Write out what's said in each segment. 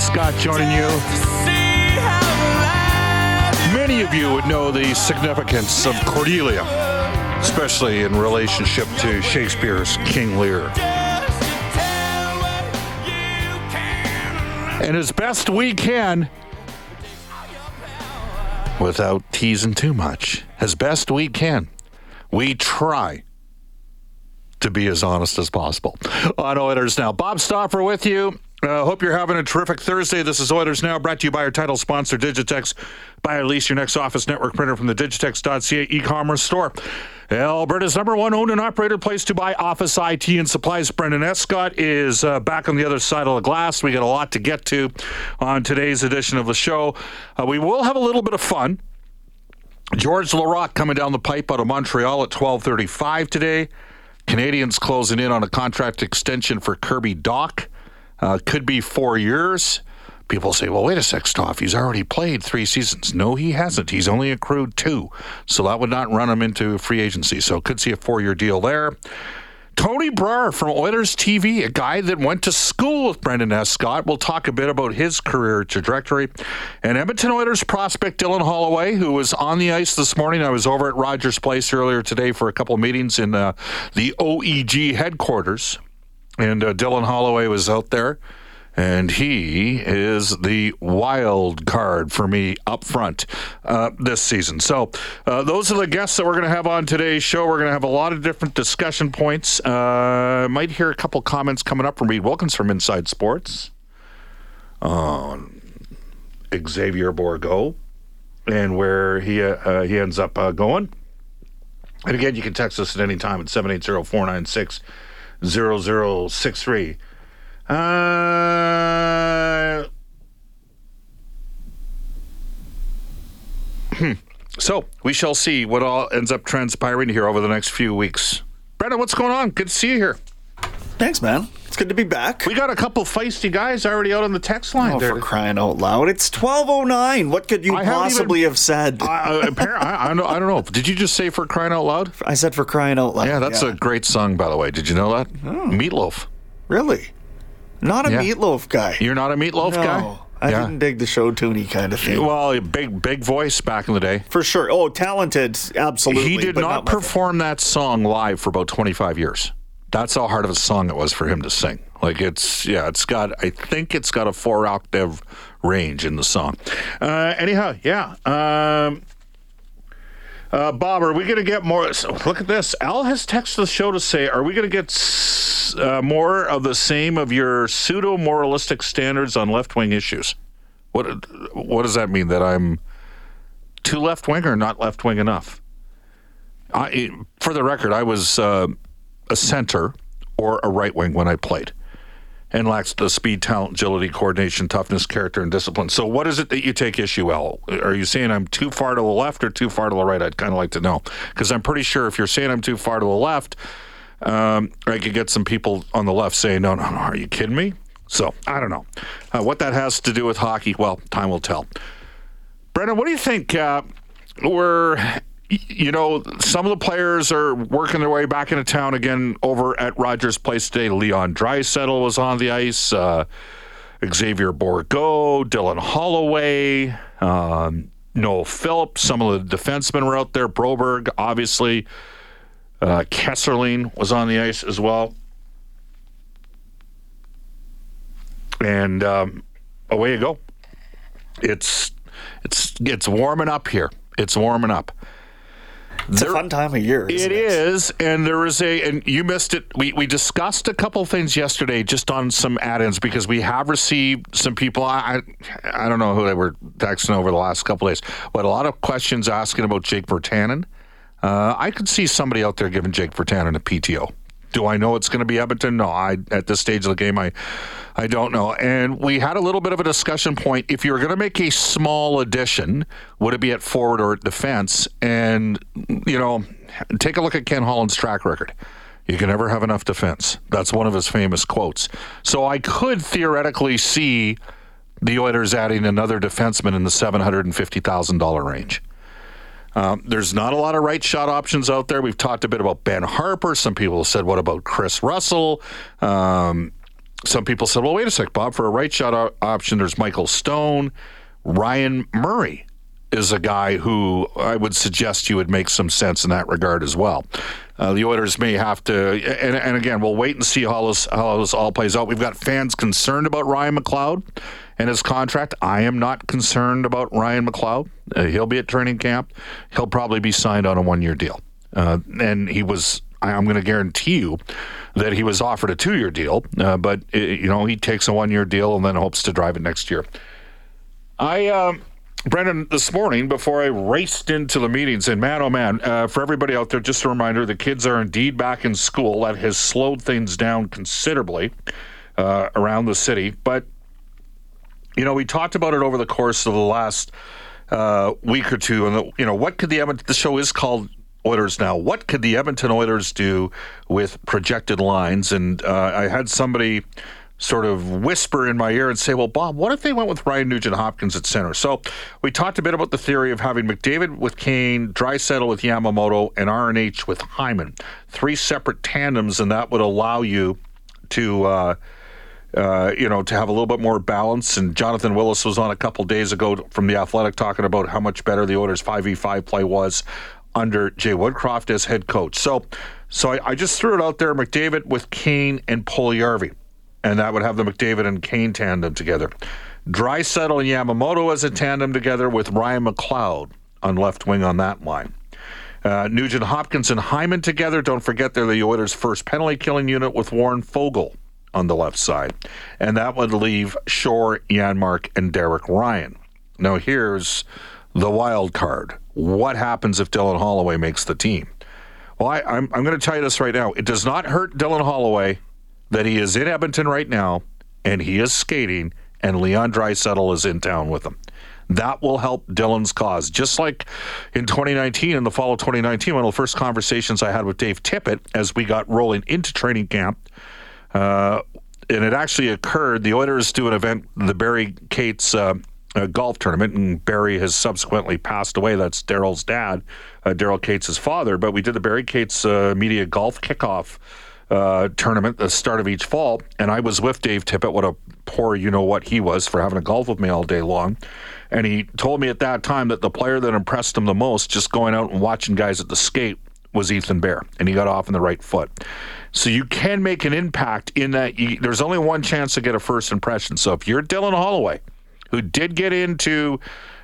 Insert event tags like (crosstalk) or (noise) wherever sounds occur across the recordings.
Scott joining you. Many of you would know the significance of Cordelia, especially in relationship to Shakespeare's King Lear. And as best we can, without teasing too much, as best we can, we try to be as honest as possible. On Oilers Now, Bob Stauffer with you. Uh, hope you're having a terrific Thursday. This is Oilers Now, brought to you by our title sponsor, Digitex. Buy or lease your next office network printer from the Digitex.ca e-commerce store. Alberta's number one owned and operated place to buy office IT and supplies. Brendan Escott is uh, back on the other side of the glass. We got a lot to get to on today's edition of the show. Uh, we will have a little bit of fun. Georges Laraque coming down the pipe out of Montreal at 12:35 today. Canadiens closing in on a contract extension for Kirby Dach. Uh, could be four years. People say, well, wait a sec, Stoff. He's already played three seasons. No, he hasn't. He's only accrued two. So that would not run him into free agency. So could see a four year deal there. Tony Brar from Oilers TV, a guy that went to school with Brendan Escott. We'll talk a bit about his career trajectory. And Edmonton Oilers prospect Dylan Holloway, who was on the ice this morning. I was over at Rogers Place earlier today for a couple meetings in uh, the OEG headquarters. And uh, Dylan Holloway was out there. And he is the wild card for me up front uh, this season. So, uh, those are the guests that we're going to have on today's show. We're going to have a lot of different discussion points. Uh, might hear a couple comments coming up from Reid Wilkins from Inside Sports on Xavier Bourgault and where he uh, he ends up uh, going. And again, you can text us at any time at 780 496 0063. Uh, hmm. so we shall see what all ends up transpiring here over the next few weeks. Brendan, what's going on? Good to see you here. Thanks, man. Good to be back. We got a couple feisty guys already out on the text line Oh, there. for crying out loud. It's 12.09. What could you I possibly even- have said? I, I, I, I, don't, I don't know. Did you just say for crying out loud? I said for crying out loud. Yeah, that's a great song, by the way. Did you know that? Oh. Meatloaf. Really? Not a Yeah. meatloaf guy. You're not a Meatloaf no, guy? I yeah. didn't dig the show toony kind of thing. Well, big big voice back in the day. for sure. Oh, talented. Absolutely. He did but not perform that song live for about 25 years. That's how hard of a song it was for him to sing. Like it's yeah, it's got I think it's got a four octave range in the song. Uh, anyhow, yeah. Um, uh, Bob, are we going to get more? Look at this. Al has texted the show to say, "Are we going to get uh, more of the same of your pseudo moralistic standards on left wing issues?" What What does that mean? That I'm too left wing or not left wing enough? I, for the record, I was uh, a center or a right wing when I played, and lacks the speed, talent, agility, coordination, toughness, character, and discipline. So, what is it that you take issue? Al, are you saying I'm too far to the left or too far to the right? I'd kind of like to know because I'm pretty sure if you're saying I'm too far to the left, um, I could get some people on the left saying, "No, no, no, are you kidding me?" So, I don't know uh, what that has to do with hockey. Well, time will tell. Brendan, what do you think? Uh, we're, you know, some of the players are working their way back into town again over at Rogers Place today. Leon Draisaitl was on the ice. Uh, Xavier Bourgault, Dylan Holloway, um, Noel Phillips. Some of the defensemen were out there. Broberg, obviously. Uh, Kesselring was on the ice as well. And um, away you go. It's it's it's warming up here. It's warming up. It's There- a fun time of year. Isn't It is, and there is a, and you missed it. We we discussed a couple things yesterday, just on some add-ins because we have received some people. I I, I don't know who they were texting over the last couple days, but a lot of questions asking about Jake Virtanen. Uh, I could see somebody out there giving Jake Virtanen a PTO. Do I know it's going to be Edmonton? No, I at this stage of the game, I I don't know. And we had a little bit of a discussion point. If you were going to make a small addition, would it be at forward or at defense? And you know, take a look at Ken Holland's track record. You can never have enough defense. That's one of his famous quotes. So I could theoretically see the Oilers adding another defenseman in the seven hundred and fifty thousand dollar range. Um, there's not a lot of right shot options out there. We've talked a bit about Ben Harper. Some people said, "What about Kris Russell?" Um, some people said, "Well, wait a sec, Bob. For a right shot o- option, there's Michael Stone, Ryan Murray." Is a guy who I would suggest you would make some sense in that regard as well. Uh, the Oilers may have to, and, and again, we'll wait and see how this, how this all plays out. We've got fans concerned about Ryan McLeod and his contract. I am not concerned about Ryan McLeod. Uh, he'll be at training camp. He'll probably be signed on a one year deal. Uh, and he was, I'm going to guarantee you that he was offered a two year deal, uh, but, uh, you know, he takes a one year deal and then hopes to drive it next year. I, um, Brendan, this morning before I raced into the meetings, and man, oh man, uh, for everybody out there, just a reminder the kids are indeed back in school. That has slowed things down considerably uh, around the city. But, you know, we talked about it over the course of the last uh, week or two. And, the, you know, what could the Edmonton, the show is called Oilers Now. What could the Edmonton Oilers do with projected lines? And uh, I had somebody sort of whisper in my ear and say, well, Bob, what if they went with Ryan Nugent Hopkins at center? So we talked a bit about the theory of having McDavid with Kane, Draisaitl with Yamamoto, and RNH with Hyman. Three separate tandems, and that would allow you to. Uh, uh, you know, to have a little bit more balance. And Jonathan Willis was on a couple days ago from the Athletic talking about how much better the Oilers' five v five play was under Jay Woodcroft as head coach. So, so I, I just threw it out there: McDavid with Kane and Puljujärvi, and that would have the McDavid and Kane tandem together. Draisaitl and Yamamoto as a tandem together with Ryan McLeod on left wing on that line. Uh, Nugent Hopkins and Hyman together. Don't forget they're the Oilers' first penalty killing unit with Warren Foegele on the left side. And that would leave Shore, Janmark, and Derek Ryan. Now, here's the wild card. What happens if Dylan Holloway makes the team? Well, I, I'm, I'm going to tell you this right now. It does not hurt Dylan Holloway that he is in Edmonton right now and he is skating, and Leon Draisaitl is in town with him. That will help Dylan's cause. Just like in 2019, in the fall of 2019, one of the first conversations I had with Dave Tippett as we got rolling into training camp, uh, and it actually occurred. The Oilers do an event, the Barry Katz uh, uh, golf tournament, and Barry has subsequently passed away. That's Daryl's dad, uh, Daryl Katz' father. But we did the Barry Katz uh, Media Golf Kickoff uh, tournament at the start of each fall, and I was with Dave Tippett. What a poor you know what he was for having a golf with me all day long. And he told me at that time that the player that impressed him the most, just going out and watching guys at the skate, was Ethan Bear, and he got off on the right foot. So you can make an impact in that. You, there's only one chance to get a first impression. So if you're Dylan Holloway, who did get into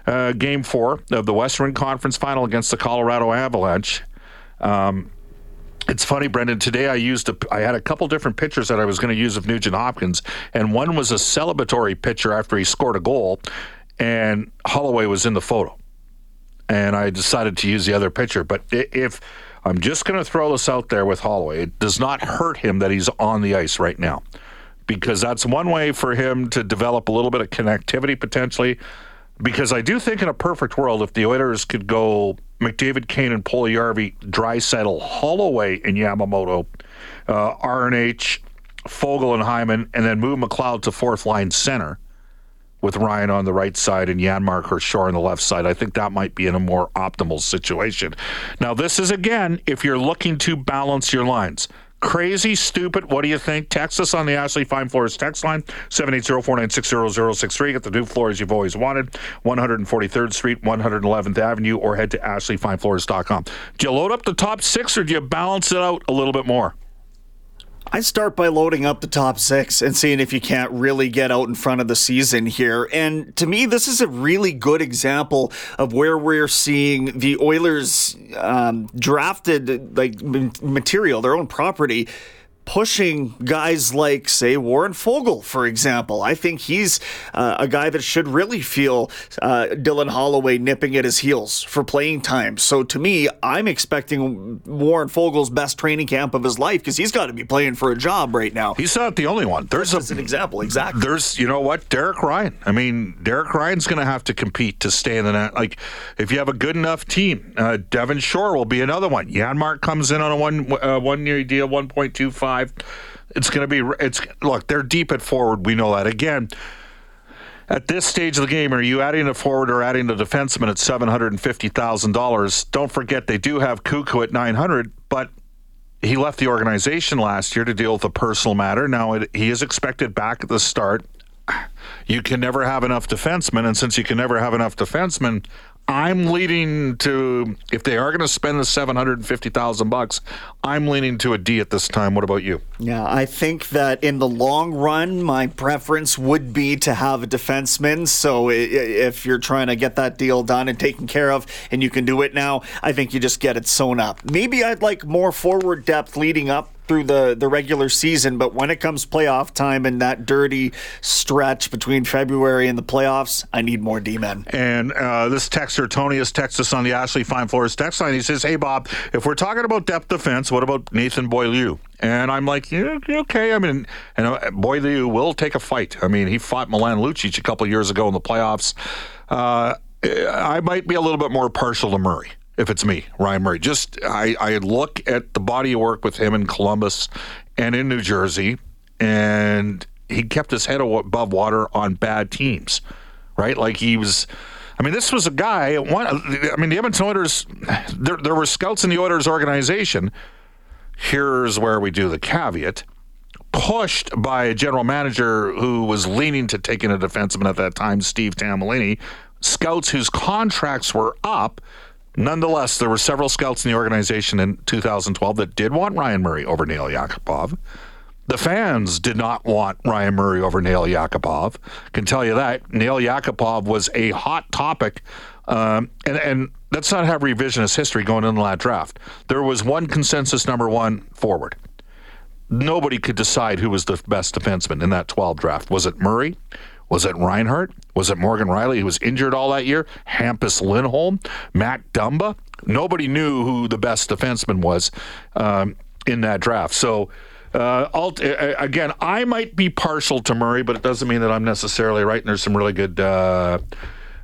uh, Game Four of the Western Conference Final against the Colorado Avalanche. Um, it's funny, Brendan. Today I used a, I had a couple different pictures that I was going to use of Nugent Hopkins, and one was a celebratory picture after he scored a goal, and Holloway was in the photo, and I decided to use the other picture. But if I'm just going to throw this out there with Holloway, it does not hurt him that he's on the ice right now, because that's one way for him to develop a little bit of connectivity potentially. Because I do think in a perfect world, if the Oilers could go McDavid, Kane, and Puljujärvi, Draisaitl, Holloway, and Yamamoto, uh, RNH, Foegele, and Hyman, and then move McLeod to fourth line center with Ryan on the right side and Janmark or Shore on the left side. I think that might be in a more optimal situation. Now, this is again if you're looking to balance your lines. Crazy, stupid. What do you think? Text us on the Ashley Fine Floors text line, 780-496-0063. Get the new floors you've always wanted, 143rd Street, 111th Avenue, or head to ashleyfinefloors.com. Do you load up the top six or do you balance it out a little bit more? I start by loading up the top six and seeing if you can't really get out in front of the season here. And to me, this is a really good example of where we're seeing the Oilers um, drafted like material, their own property pushing guys like, say, Warren Foegele, for example. I think he's uh, a guy that should really feel uh, Dylan Holloway nipping at his heels for playing time. So to me, I'm expecting Warren Foegele's best training camp of his life because he's got to be playing for a job right now. He's not the only one. There's a, an example, exactly. There's, you know what, Derek Ryan. I mean, Derek Ryan's going to have to compete to stay in the net. Like, if you have a good enough team, uh, Devin Shore will be another one. Janmark comes in on a one uh, one year deal, one point two five five. It's going to be. It's look. They're deep at forward. We know that. Again, at this stage of the game, are you adding a forward or adding a defenseman at seven hundred and fifty thousand dollars? Don't forget they do have Cuckoo at nine hundred, but he left the organization last year to deal with a personal matter. Now it, he is expected back at the start. You can never have enough defensemen, and since you can never have enough defensemen, I'm leading to if they are going to spend the seven hundred and fifty thousand bucks, I'm leaning to a D at this time. What about you? Yeah, I think that in the long run, my preference would be to have a defenseman. So if you're trying to get that deal done and taken care of, and you can do it now, I think you just get it sewn up. Maybe I'd like more forward depth leading up through the, the regular season, but when it comes playoff time and that dirty stretch between February and the playoffs, I need more D men. And uh, this texter, Tony, has texted us on the Ashley Fine Floors text line. He says, Hey, Bob, if we're talking about depth defense, what about Nathan Beaulieu? And I'm like, yeah, okay. I mean, and uh, will take a fight. I mean, he fought Milan Lucic a couple years ago in the playoffs. Uh, I might be a little bit more partial to Murray if it's me, Ryan Murray. Just I, I look at the body of work with him in Columbus and in New Jersey, and he kept his head above water on bad teams, right? Like he was. I mean, this was a guy. One, I mean, the Edmonton Oilers. There, there were scouts in the Oilers organization. Here's where we do the caveat. Pushed by a general manager who was leaning to taking a defenseman at that time, Steve Tambellini. Scouts whose contracts were up Nonetheless, there were several scouts in the organization in 2012 that did want Ryan Murray over Nail Yakupov. The fans did not want Ryan Murray over Nail Yakupov. Can tell you that Nail Yakupov was a hot topic, um, and and let's not have revisionist history going into that draft. There was one consensus number one forward. Nobody could decide who was the best defenseman in that 12 draft. Was it Murray? Was it Reinhart? Was it Morgan Rielly, who was injured all that year? Hampus Lindholm? Matt Dumba? Nobody knew who the best defenseman was um, in that draft. So, uh, again, I might be partial to Murray, but it doesn't mean that I'm necessarily right. And there's some really good, uh,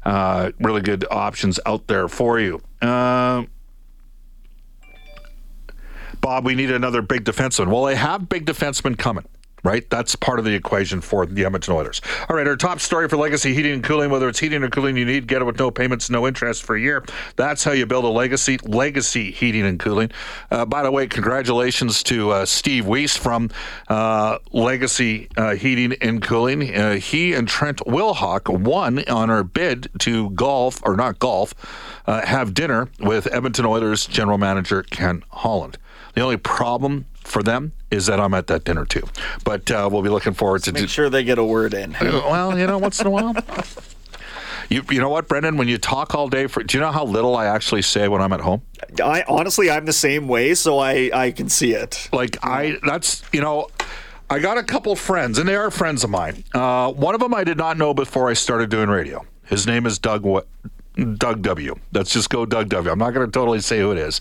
uh, really good options out there for you. Uh, Bob, we need another big defenseman. Well, they have big defensemen coming right? That's part of the equation for the Edmonton Oilers. All right, our top story for Legacy Heating and Cooling, whether it's heating or cooling you need, get it with no payments, no interest for a year. That's how you build a legacy. Legacy Heating and Cooling. Uh, by the way, congratulations to uh, Steve Weiss from uh, Legacy uh, Heating and Cooling. Uh, he and Trent Wilhock won on our bid to golf, or not golf, uh, have dinner with Edmonton Oilers general manager Ken Holland. The only problem for them is that I'm at that dinner too. But uh, we'll be looking forward to make do- sure they get a word in. well, you know, once in a while. (laughs) You, you know what, Brendan? When you talk all day, for do you know how little I actually say when I'm at home? I honestly, I'm the same way, so I I can see it. Like I, that's you know, I got a couple friends, and they are friends of mine. Uh, one of them I did not know before I started doing radio. His name is Doug. Doug W. Let's just go Doug W. I'm not going to totally say who it is.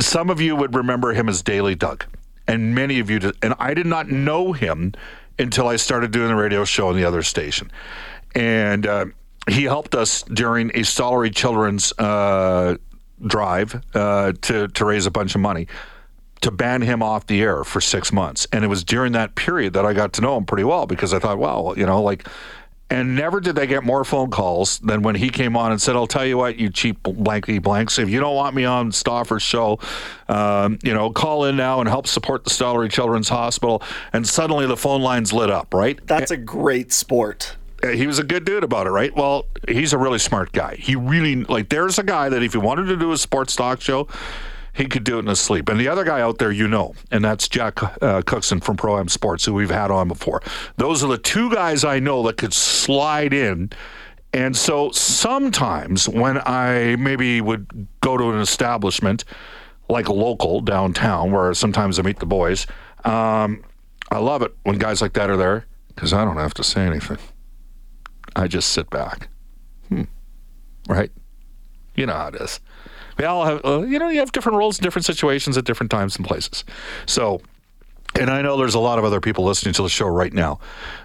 Some of you would remember him as Daily Doug, and many of you did. And I did not know him until I started doing the radio show on the other station. And uh, he helped us during a Stollery Children's uh, drive uh, to, to raise a bunch of money to ban him off the air for six months. And it was during that period that I got to know him pretty well because I thought, well, you know, like and never did they get more phone calls than when he came on and said, I'll tell you what, you cheap blanky blanks. If you don't want me on Stauffer's show, um, you know, call in now and help support the Stollery Children's Hospital. And suddenly the phone lines lit up, right? That's a great sport uh, he was a good dude about it, right? Well, he's a really smart guy. He really like there's a guy that if he wanted to do a sports talk show, he could do it in his sleep. And the other guy out there, you know, and that's Jack uh, Cookson from Pro Am Sports, who we've had on before. Those are the two guys I know that could slide in. And so sometimes when I maybe would go to an establishment like local downtown where sometimes I meet the boys, um, I love it when guys like that are there because I don't have to say anything. I just sit back. Hmm. Right? You know how it is. We all have, uh, you know, you have different roles in different situations at different times and places. So, and I know there's a lot of other people listening to the show right now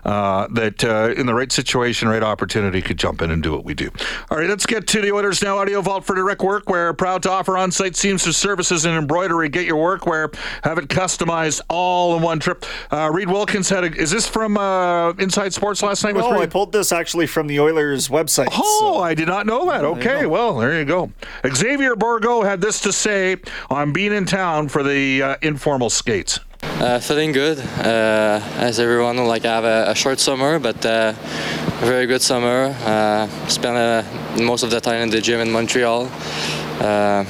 uh, that uh, in the right situation, right opportunity could jump in and do what we do. All right, let's get to the Oilers Now Audio Vault for direct workwear. Proud to offer on site seamstress services and embroidery. Get your workwear, have it customized all in one trip. Uh, Reid Wilkins had a, is this from uh, Inside Sports last night? with No, I pulled this actually from the Oilers website. Oh, so- I did not know that. Okay, well, there you go. Xavier Bourgault had this to say on being in town for the uh, informal skates. Uh, feeling good. Uh, as everyone like I have a, a short summer, but uh, a very good summer. Uh, spent uh, most of the time in the gym in Montreal. Uh,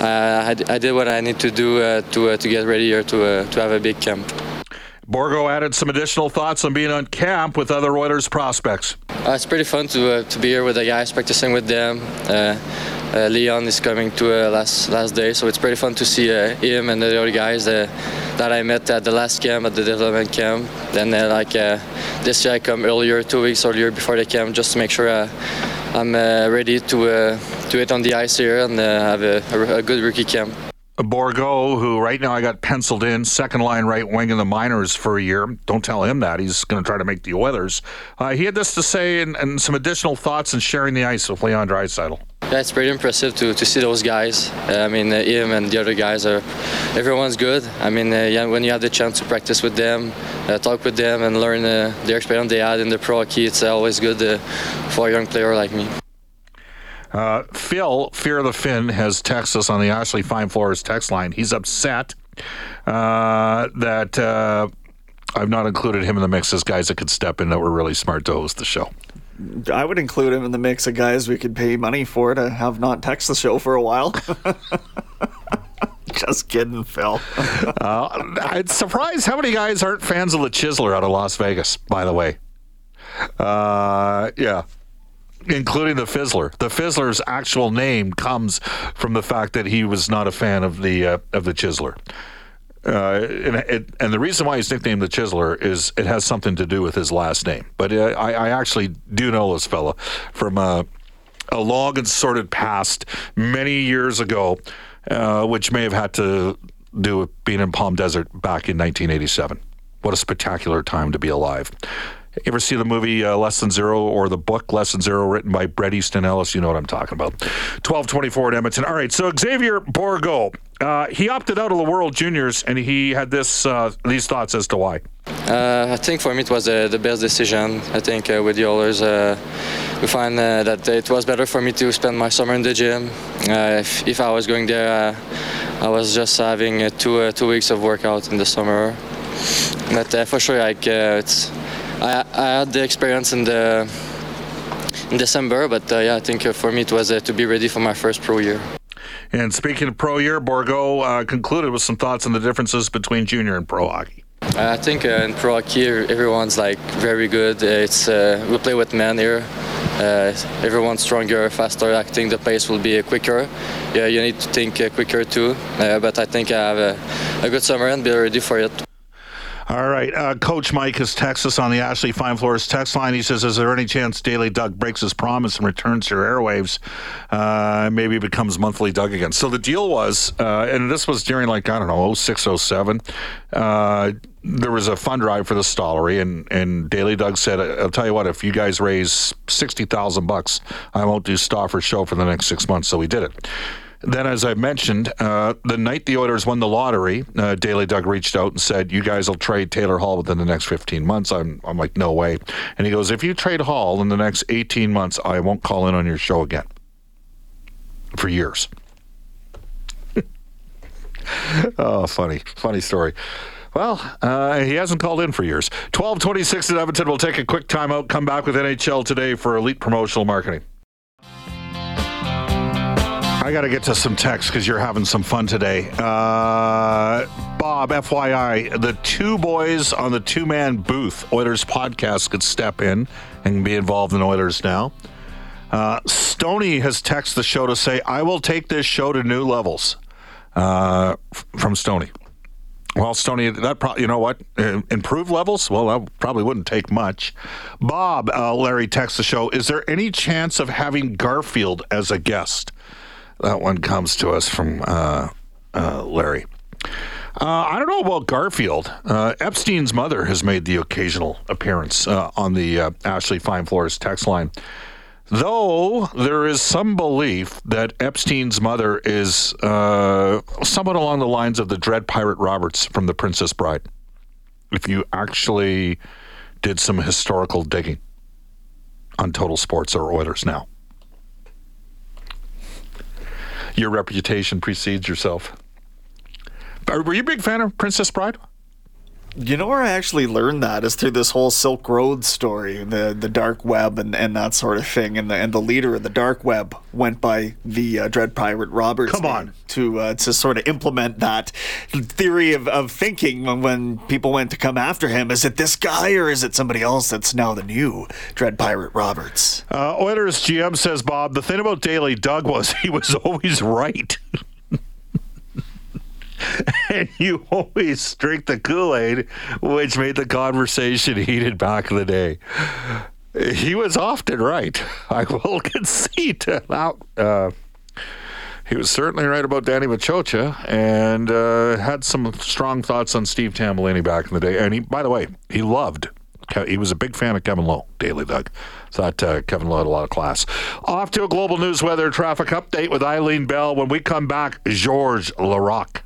I, I did what I need to do uh, to uh, to get ready here to uh, to have a big camp. Bourgault added some additional thoughts on being on camp with other Oilers prospects. Uh, it's pretty fun to uh, to be here with the guys, practicing with them. Uh, Leon is coming to uh, last last day, so it's pretty fun to see uh, him and the other guys that I met at the last camp at the development camp. Then like this year I come earlier, two weeks earlier before the camp, just to make sure I'm ready to to it on the ice here and have a, a, good rookie camp. Bourgault, who right now I got penciled in second line right wing in the minors for a year. Don't tell him that. He's going to try to make the Oilers. Uh, he had this to say and, and some additional thoughts and sharing the ice with Leon Draisaitl. Yeah, it's pretty impressive to, to see those guys. Uh, I mean, uh, him and the other guys are, everyone's good. I mean, uh, yeah, when you have the chance to practice with them, uh, talk with them, and learn uh, their experience they had in the pro hockey, it's always good uh, for a young player like me. Phil, Fear of the Finn, has texted us on the Ashley Fine Floors text line. He's upset that I've not included him in the mix as guys that could step in that were really smart to host the show. I would include him in the mix of guys we could pay money for to have not text the show for a while. (laughs) Just kidding, Phil. (laughs) Uh, I'm surprised how many guys aren't fans of the Chiseler out of Las Vegas, by the way. Uh, yeah. Including the Fizzler. The Fizzler's actual name comes from the fact that he was not a fan of the uh, of the Chiseler. Uh, and, it, and the reason why he's nicknamed the Chiseler is it has something to do with his last name. But uh, I, I actually do know this fella from uh, a long and sordid past many years ago, uh, which may have had to do with being in Palm Desert back in 1987. What a spectacular time to be alive. Ever see the movie uh, Less Than Zero or the book Less Than Zero written by Bret Easton Ellis? You know what I'm talking about. 1224 at Edmonton. All right, so Xavier Bourgault, uh, he opted out of the World Juniors and he had this uh, these thoughts as to why. Uh, I think for me it was uh, the best decision. I think uh, with the others, uh, we find uh, that it was better for me to spend my summer in the gym. Uh, if, if I was going there, I was just having two two weeks of workout in the summer. But for sure, like it's, I, I had the experience in the in December, but uh, yeah, I think uh, for me it was uh, to be ready for my first pro year. And speaking of pro year, Bourgault uh, concluded with some thoughts on the differences between junior and pro hockey. I think uh, in pro hockey everyone's like very good. It's uh, we play with men here. Uh, everyone's stronger, faster. I think the pace will be uh, quicker. Yeah, you need to think uh, quicker too. Uh, but I think I have a, a good summer and be ready for it. All right. Uh, Coach Mike texted us on the Ashley Fine Floors text line. He says, Is there any chance Daily Doug breaks his promise and returns to airwaves? Uh, maybe becomes monthly Doug again. So the deal was, uh, and this was during like, I don't know, 06, 07. Uh, there was a fund drive for the Stollery, and, and Daily Doug said, I'll tell you what, if you guys raise 60000 bucks, I won't do Stauffer's show for the next six months. So we did it. Then, as I mentioned, uh, the night the Oilers won the lottery, uh, Daily Doug reached out and said, "You guys will trade Taylor Hall within the next 15 months." I'm, I'm like, "No way!" And he goes, "If you trade Hall in the next 18 months, I won't call in on your show again for years." (laughs) oh, funny, funny story. Well, uh, he hasn't called in for years. 1226 at Edmonton. We'll take a quick timeout, come back with NHL today for Elite Promotional Marketing. I got to get to some text because you're having some fun today. Uh, Bob, FYI, the two boys on the two man booth Oilers podcast could step in and be involved in Oilers now. Uh, Stony has texted the show to say, I will take this show to new levels uh, from Stony. Well, Stony, that probably, you know what? Uh, improved levels? Well, that probably wouldn't take much. Bob, uh, Larry texts the show, is there any chance of having Garfield as a guest? That one comes to us from uh, uh, Larry. Uh, I don't know about Garfield. Uh, Epstein's mother has made the occasional appearance uh, on the uh, Ashley Fine Floors text line. Though there is some belief that Epstein's mother is uh, somewhat along the lines of the Dread Pirate Roberts from The Princess Bride. If you actually did some historical digging on Total Sports or Oilers now, your reputation precedes yourself. Were you a big fan of Princess Bride? You know where I actually learned that is through this whole Silk Road story, the the dark web and, and that sort of thing, and the and the leader of the dark web went by the uh, Dread Pirate Roberts. Come on. to uh, to sort of implement that theory of, of thinking when, when people went to come after him. Is it this guy or is it somebody else that's now the new Dread Pirate Roberts? Uh, Oilers GM says, Bob, the thing about Daily Doug was (laughs) he was always right. (laughs) (laughs) and you always drink the Kool Aid, which made the conversation (laughs) heated back in the day. He was often right. (laughs) I will concede to that. Uh, he was certainly right about Danny Machocha and uh, had some strong thoughts on Steve Tambellini back in the day. And he, by the way, he loved. He was a big fan of Kevin Lowe, Daily Doug. Thought uh, Kevin Lowe had a lot of class. Off to a global news weather traffic update with Eileen Bell. When we come back, Georges Laraque.